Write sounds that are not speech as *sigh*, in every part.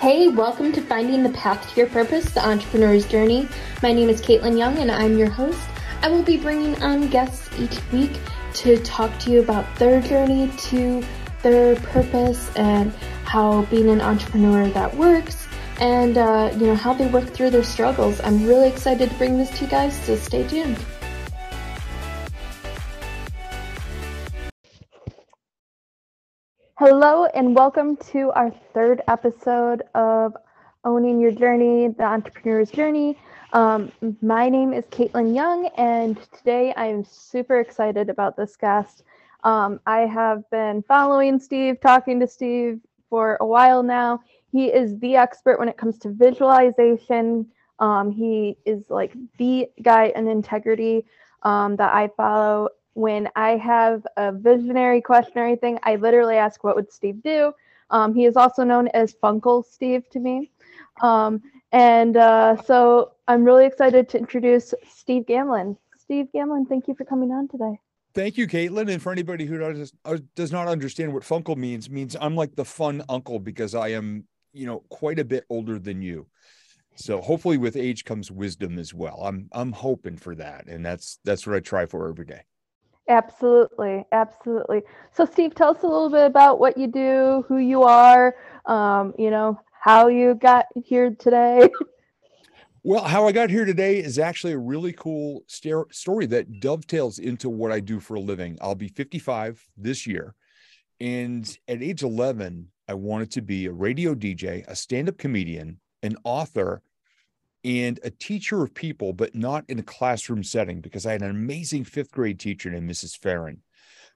Hey, welcome to Finding the Path to Your Purpose, the Entrepreneur's Journey. My name is Kaitlyn Young and I'm your host. I will be bringing on guests each week to talk to you about their journey to their purpose and how being an entrepreneur that works and uh, you know how they work through their struggles. I'm really excited to bring this to you guys, so stay tuned. Hello, and welcome to our third episode of Owning Your Journey, the Entrepreneur's Journey. Um, my name is Kaitlyn Young, and today I'm super excited about this guest. Um, I have been following Steve, talking to Steve for a while now. He is the expert when it comes to visualization. Um, he is like the guy in integrity um, that I follow when I have a visionary question or anything, I literally ask, what would Steve do? Um, he is also known as Funkle Steve to me. Um, and uh, so I'm really excited to introduce Steve Gamlin. Steve Gamlin, thank you for coming on today. Thank you, Kaitlyn. And for anybody who does, uh, does not understand what Funkle means, means I'm like the fun uncle because I am, you know, quite a bit older than you. So hopefully with age comes wisdom as well. I'm I'm hoping for that. And that's that's what I try for every day. Absolutely, absolutely. So, Steve, tell us a little bit about what you do, who you are, um, you know, how you got here today. Well, how I got here today is actually a really cool st- story that dovetails into what I do for a living. I'll be 55 this year. And at age 11, I wanted to be a radio DJ, a stand up comedian, an author, and a teacher of people, but not in a classroom setting, because I had an amazing fifth grade teacher named Mrs. Farron,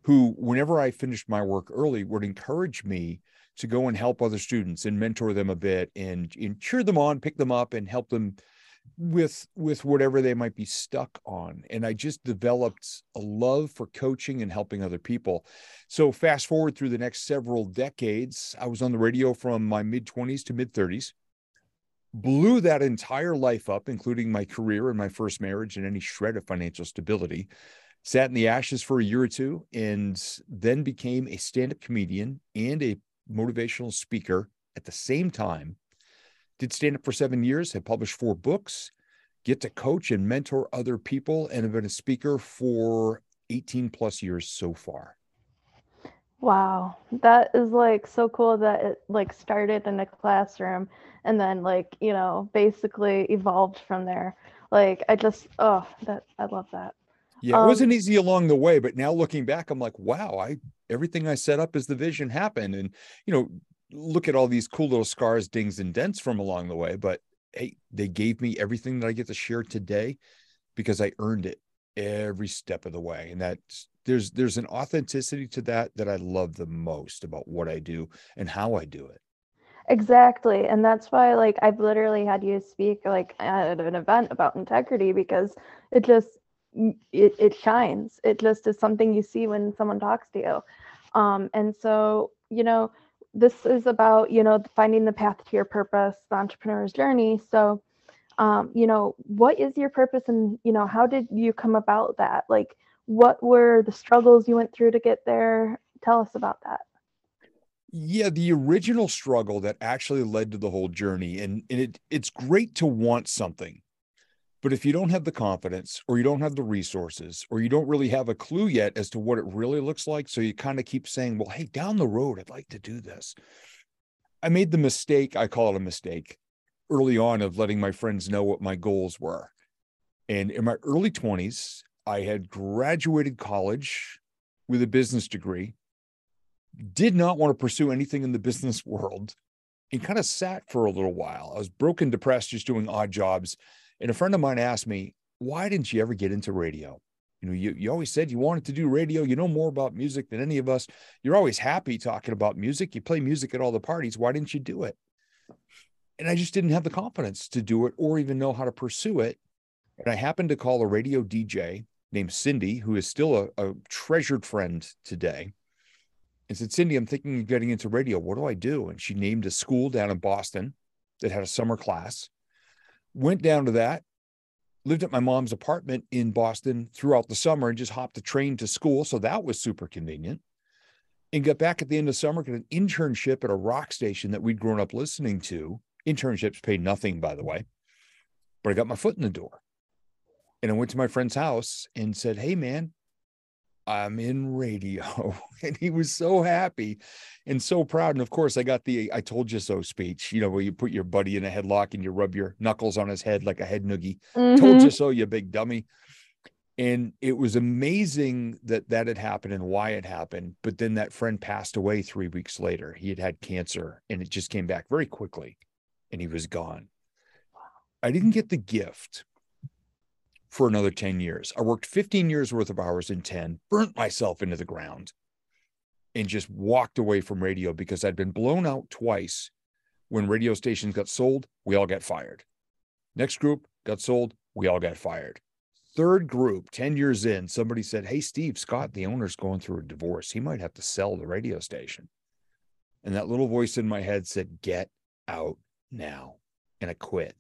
who, whenever I finished my work early, would encourage me to go and help other students and mentor them a bit and, and cheer them on, pick them up, and help them with with whatever they might be stuck on and i just developed a love for coaching and helping other people so fast forward through the next several decades i was on the radio from my mid 20s to mid 30s blew that entire life up, including my career and my first marriage and any shred of financial stability. Sat in the ashes for a year or two and then became a stand up comedian and a motivational speaker at the same time. Did stand up for seven years, have published four books, get to coach and mentor other people, and have been a speaker for 18 plus years so far. Wow, that is like so cool that it like started in a classroom and then like, you know, basically evolved from there. Like I just oh, that I love that. Yeah, it um, wasn't easy along the way, but now looking back, I'm like, wow, I everything I set up as the vision happened. And you know, look at all these cool little scars, dings, and dents from along the way. But hey, they gave me everything that I get to share today because I earned it every step of the way. And that's there's there's an authenticity to that that I love the most about what I do and how I do it. Exactly. And that's why like I've literally had you speak like at an event about integrity because it just it, it shines. It just is something you see when someone talks to you. Um, and so, you know, this is about, you know, finding the path to your purpose, the entrepreneur's journey. So, um, you know, what is your purpose and, you know, how did you come about that? Like, what were the struggles you went through to get there? Tell us about that. Yeah, the original struggle that actually led to the whole journey. And, and it, it's great to want something. But if you don't have the confidence or you don't have the resources or you don't really have a clue yet as to what it really looks like, so you kind of keep saying, well, hey, down the road, I'd like to do this. I made the mistake, I call it a mistake, early on of letting my friends know what my goals were. And in my early 20s, I had graduated college with a business degree, did not want to pursue anything in the business *laughs* world, and kind of sat for a little while. I was broken, depressed, just doing odd jobs. And a friend of mine asked me, Why didn't you ever get into radio? You know, you, you always said you wanted to do radio. You know more about music than any of us. You're always happy talking about music. You play music at all the parties. Why didn't you do it? And I just didn't have the confidence to do it or even know how to pursue it. And I happened to call a radio DJ named Cindy, who is still a, a treasured friend today, and said, Cindy, I'm thinking of getting into radio. What do I do? And she named a school down in Boston that had a summer class. Went down to that, lived at my mom's apartment in Boston throughout the summer and just hopped a train to school. So that was super convenient. and got back at the end of summer, got an internship at a rock station that we'd grown up listening to. Internships paid nothing, by the way, but I got my foot in the door. And I went to my friend's house and said, Hey, man, I'm in radio. *laughs* And he was so happy and so proud. And of course, I got the I told you so speech, you know, where you put your buddy in a headlock and you rub your knuckles on his head like a head noogie. Mm-hmm. Told you so, you big dummy. And it was amazing that that had happened and why it happened. But then that friend passed away three weeks later. He had had cancer and it just came back very quickly and he was gone. I didn't get the gift for another 10 years. I worked 15 years worth of hours in 10, burnt myself into the ground, and just walked away from radio because I'd been blown out twice. When radio stations got sold, we all got fired. Next group got sold, we all got fired. Third group, 10 years in, somebody said, Hey, Steve, Scott, the owner's going through a divorce. He might have to sell the radio station. And that little voice in my head said, Get out now. And I quit.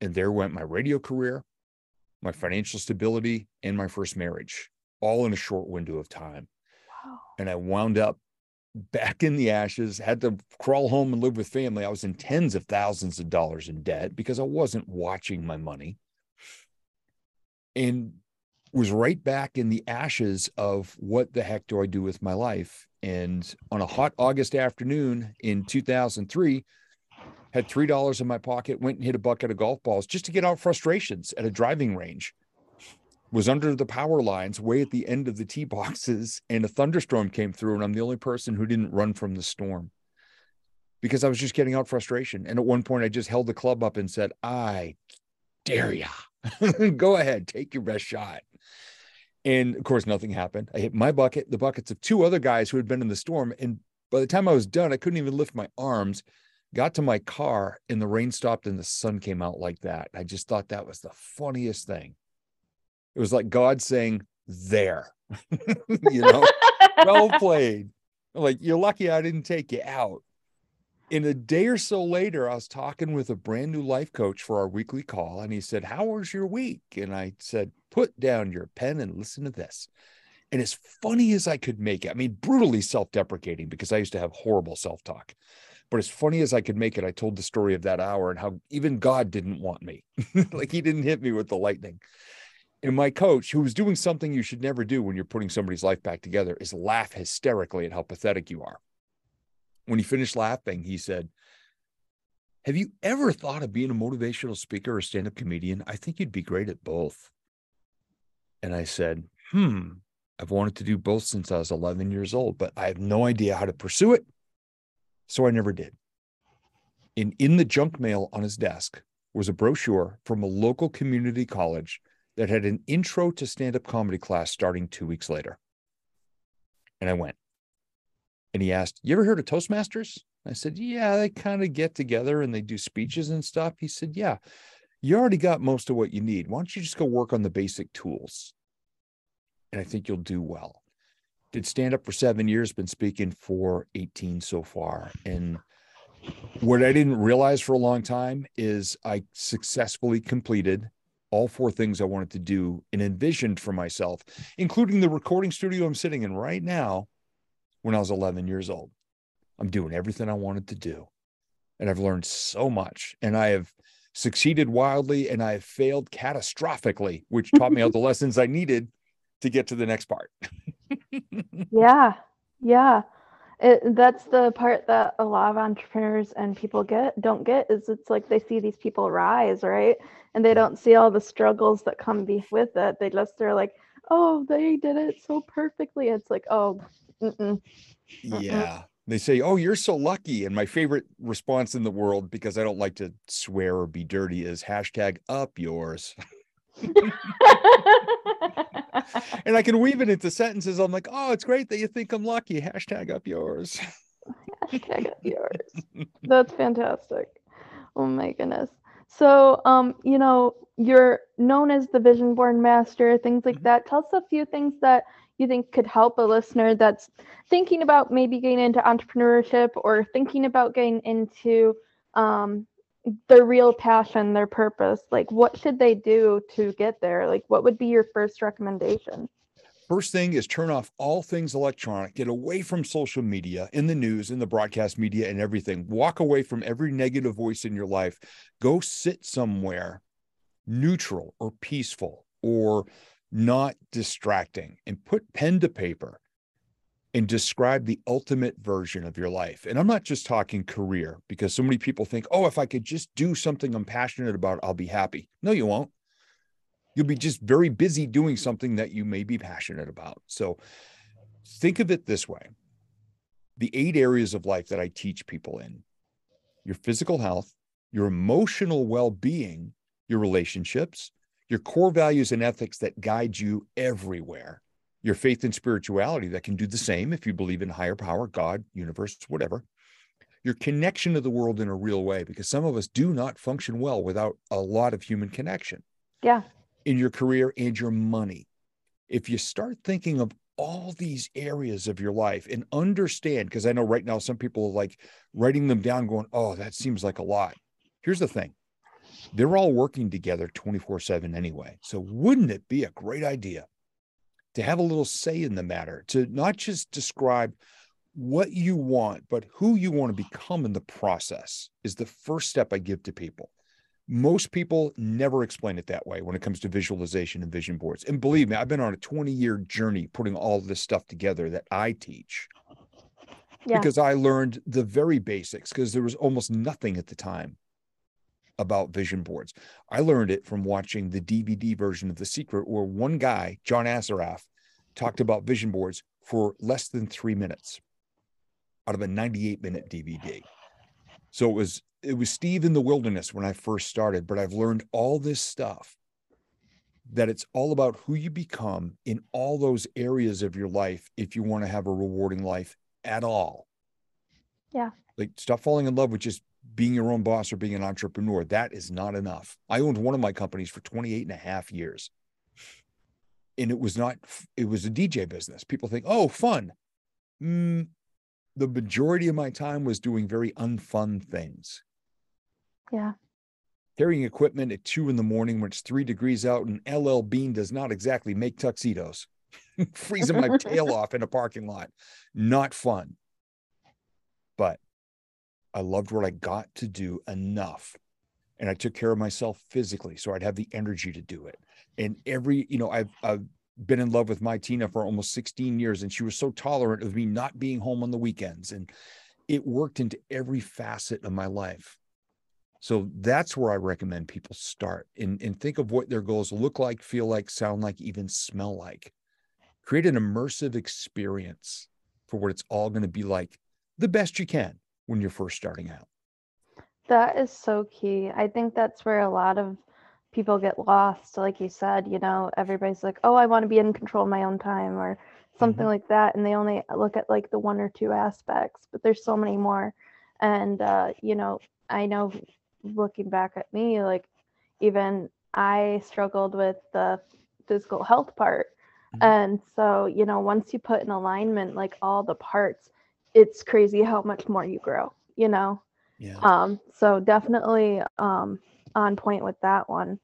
And there went my radio career, my financial stability, and my first marriage, all in a short window of time. Wow. And I wound up back in the ashes, had to crawl home and live with family. I was in tens of thousands of dollars in debt because I wasn't watching my money. And was right back in the ashes of what the heck do I do with my life? And on a hot August afternoon in 2003, had three dollars in my pocket, went and hit a bucket of golf balls just to get out frustrations at a driving range. Was under the power lines way at the end of the tee boxes, and a thunderstorm came through, and I'm the only person who didn't run from the storm because I was just getting out frustration. And at one point, I just held the club up and said, "I dare ya, *laughs* go ahead, take your best shot." And of course, nothing happened. I hit my bucket, the buckets of two other guys who had been in the storm, and by the time I was done, I couldn't even lift my arms got to my car and the rain stopped and the sun came out like that. I just thought that was the funniest thing. It was like God saying, There, *laughs* you know, well played. Like, you're lucky I didn't take you out. In a day or so later, I was talking with a brand new life coach for our weekly call, and he said, How was your week? And I said, Put down your pen and listen to this. And as funny as I could make it, I mean, brutally self deprecating because I used to have horrible self talk. But as funny as I could make it, I told the story of that hour and how even God didn't want me. *laughs* like he didn't hit me with the lightning. And my coach, who was doing something you should never do when you're putting somebody's life back together, is laugh hysterically at how pathetic you are. When he finished laughing, he said, Have you ever thought of being a motivational speaker or stand up comedian? I think you'd be great at both. And I said, Hmm, I've wanted to do both since I was 11 years old, but I have no idea how to pursue it so I never did. In, in the junk mail on his desk was a brochure from a local community college that had an intro to stand up comedy class starting two weeks later. And I went. And he asked, You ever heard of Toastmasters? I said, Yeah, they kind of get together and they do speeches and stuff. He said, Yeah, you already got most of what you need. Why don't you just go work on the basic tools? And I think you'll do well did stand up for seven years, been speaking for 18 so far. And what I didn't realize for a long time is I successfully completed all four things I wanted to do and envisioned for myself, including the recording studio I'm sitting in right now when I was 11 years old. I'm doing everything I wanted to do. And I've learned so much. And I have succeeded wildly and I have failed catastrophically, which taught me all the *laughs* lessons I needed to get to the next part. *laughs* yeah. Yeah. It, that's the part that a lot of entrepreneurs and people get don't get is it's like they see these people rise right and they don't see all the struggles that come be with it they just they're like oh they did it so perfectly it's like oh mm-mm, mm-mm. yeah they say oh you're so lucky and my favorite response in the world because i don't like to swear or be dirty is hashtag up yours *laughs* and I can weave it into sentences. I'm like, oh, it's great that you think I'm lucky. Hashtag up yours. *laughs* Hashtag up yours. That's fantastic. Oh my goodness. So, um, you know, you're known as the vision board master, things like mm-hmm. that. Tell us a few things that you think could help a listener that's thinking about maybe getting into entrepreneurship or thinking about getting into um, their real passion, their purpose, like what should they do to get there? Like what would be your first recommendation? First thing is turn off all things electronic, get away from social media, in the news, in the broadcast media, and everything. Walk away from every negative voice in your life. Go sit somewhere neutral or peaceful or not distracting and put pen to paper and describe the ultimate version of your life. And I'm not just talking career because so many people think, oh, if I could just do something I'm passionate about, I'll be happy. No, you won't. You'll be just very busy doing something that you may be passionate about. So think of it this way the eight areas of life that I teach people in your physical health, your emotional well being, your relationships, your core values and ethics that guide you everywhere, your faith and spirituality that can do the same if you believe in higher power, God, universe, whatever, your connection to the world in a real way, because some of us do not function well without a lot of human connection. Yeah. In your career and your money. If you start thinking of all these areas of your life and understand, because I know right now some people are like writing them down, going, oh, that seems like a lot. Here's the thing they're all working together 24 7 anyway. So, wouldn't it be a great idea to have a little say in the matter, to not just describe what you want, but who you want to become in the process is the first step I give to people. Most people never explain it that way when it comes to visualization and vision boards. And believe me, I've been on a 20 year journey putting all this stuff together that I teach. Yeah. Because I learned the very basics, because there was almost nothing at the time about vision boards. I learned it from watching the DVD version of The Secret, where one guy, John Assaraf, talked about vision boards for less than three minutes out of a 98 minute DVD. So it was it was Steve in the wilderness when I first started, but I've learned all this stuff that it's all about who you become in all those areas of your life if you want to have a rewarding life at all. Yeah. Like stop falling in love with just being your own boss or being an entrepreneur. That is not enough. I owned one of my companies for 28 and a half years. And it was not, it was a DJ business. People think, oh, fun. Mm, the majority of my time was doing very unfun things. Yeah. Carrying equipment at two in the morning when it's three degrees out and LL Bean does not exactly make tuxedos. *laughs* Freezing my tail *laughs* off in a parking lot. Not fun. I loved what I got to do enough. And I took care of myself physically so I'd have the energy to do it. And every, you know, I've, I've been in love with my Tina for almost 16 years, and she was so tolerant of me not being home on the weekends. And it worked into every facet of my life. So that's where I recommend people start and, and think of what their goals look like, feel like, sound like, even smell like. Create an immersive experience for what it's all going to be like the best you can when you're first starting out. That is so key. I think that's where a lot of people get lost. Like you said, you know, everybody's like, oh, I want to be in control of my own time or something mm-hmm. like that. And they only look at like the one or two aspects, but there's so many more. And, uh, you know, I know looking back at me, like even I struggled with the physical health part. Mm-hmm. And so, you know, once you put in alignment, like all the parts, it's crazy how much more you grow, you know? Yeah. Um, so definitely um, on point with that one.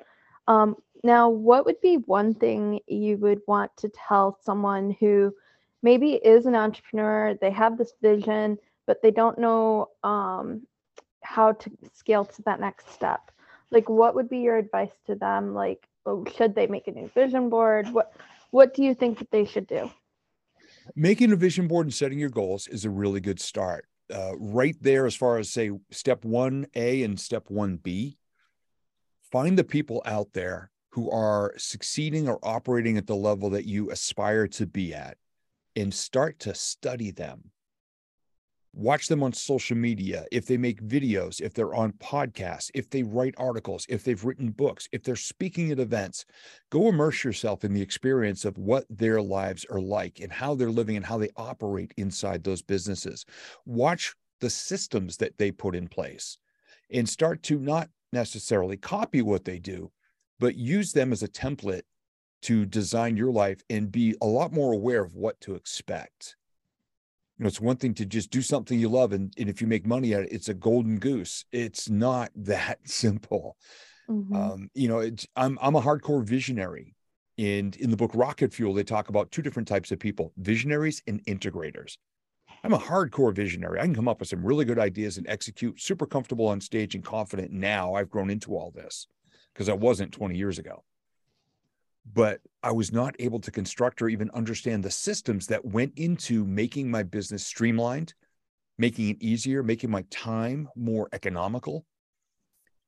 Um, now, what would be one thing you would want to tell someone who maybe is an entrepreneur, they have this vision, but they don't know um, how to scale to that next step? Like, what would be your advice to them? Like, oh, should they make a new vision board? What What do you think that they should do? Making a vision board and setting your goals is a really good start. Uh, right there, as far as say step 1A and step 1B, find the people out there who are succeeding or operating at the level that you aspire to be at and start to study them watch them on social media, if they make videos, if they're on podcasts, if they write articles, if they've written books, if they're speaking at events, go immerse yourself in the experience of what their lives are like and how they're living and how they operate inside those businesses. Watch the systems that they put in place and start to not necessarily copy what they do, but use them as a template to design your life and be a lot more aware of what to expect you know, it's one thing to just do something you love, and, and if you make money at it, it's a golden goose. It's not *laughs* that simple. Mm-hmm. Um, you know, it's I'm I'm a hardcore visionary. And in the book Rocket Fuel, they talk about two different types of people visionaries and integrators. I'm a hardcore visionary. I can come up with some really good ideas and execute, super comfortable on stage and confident now. I've grown into all this because I wasn't 20 years ago. But I was not able to construct or even understand the systems that went into making my business streamlined, making it easier, making my time more economical.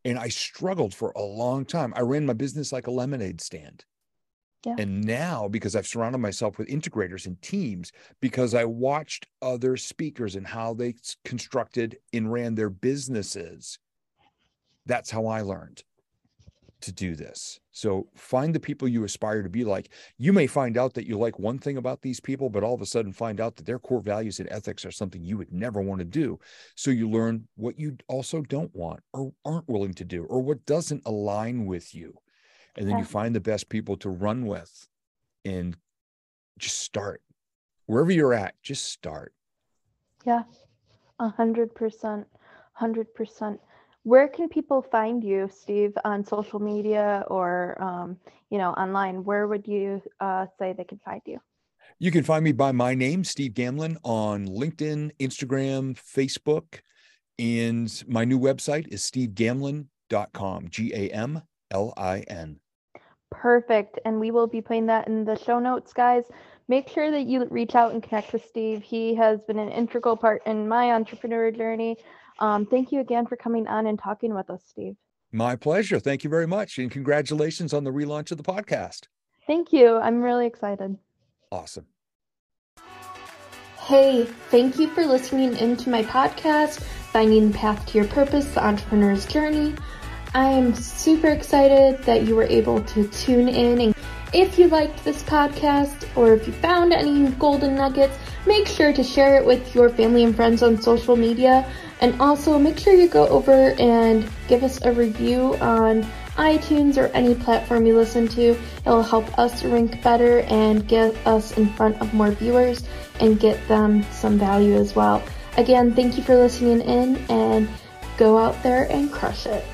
And I struggled for a long time. I ran my business like a lemonade stand. Yeah. And now, because I've surrounded myself with integrators and teams, because I watched other speakers and how they constructed and ran their businesses, that's how I learned to do this. So find the people you aspire to be like. You may find out that you like one thing about these people, but all of a sudden find out that their core values and ethics are something you would never want to do. So you learn what you also don't want or aren't willing to do or what doesn't align with you. And then you find the best people to run with and just start. Wherever you're at, just start. Yeah. A hundred percent. Hundred percent where can people find you steve on social media or um, you know online? Where would you uh, say they can find you? You can find me by my name steve gamlin on linkedin instagram facebook and my new website is stevegamlin.com g-a-m-l-i-n perfect. And we will be putting that in the show notes guys. Make sure that you reach out and connect with steve. He has been an integral part in my entrepreneur journey um, thank you again for coming on and talking with us, Steve. My pleasure. Thank you very much. And congratulations on the relaunch of the podcast. Thank you. I'm really excited. Awesome. Hey, thank you for listening into my podcast, Finding the Path to Your Purpose, The Entrepreneur's Journey. I am super excited that you were able to tune in. And if you liked this podcast or if you found any golden nuggets, make sure to share it with your family and friends on social media. And also make sure you go over and give us a review on iTunes or any platform you listen to. It'll help us rank better and get us in front of more viewers and get them some value as well. Again, thank you for listening in and go out there and crush it.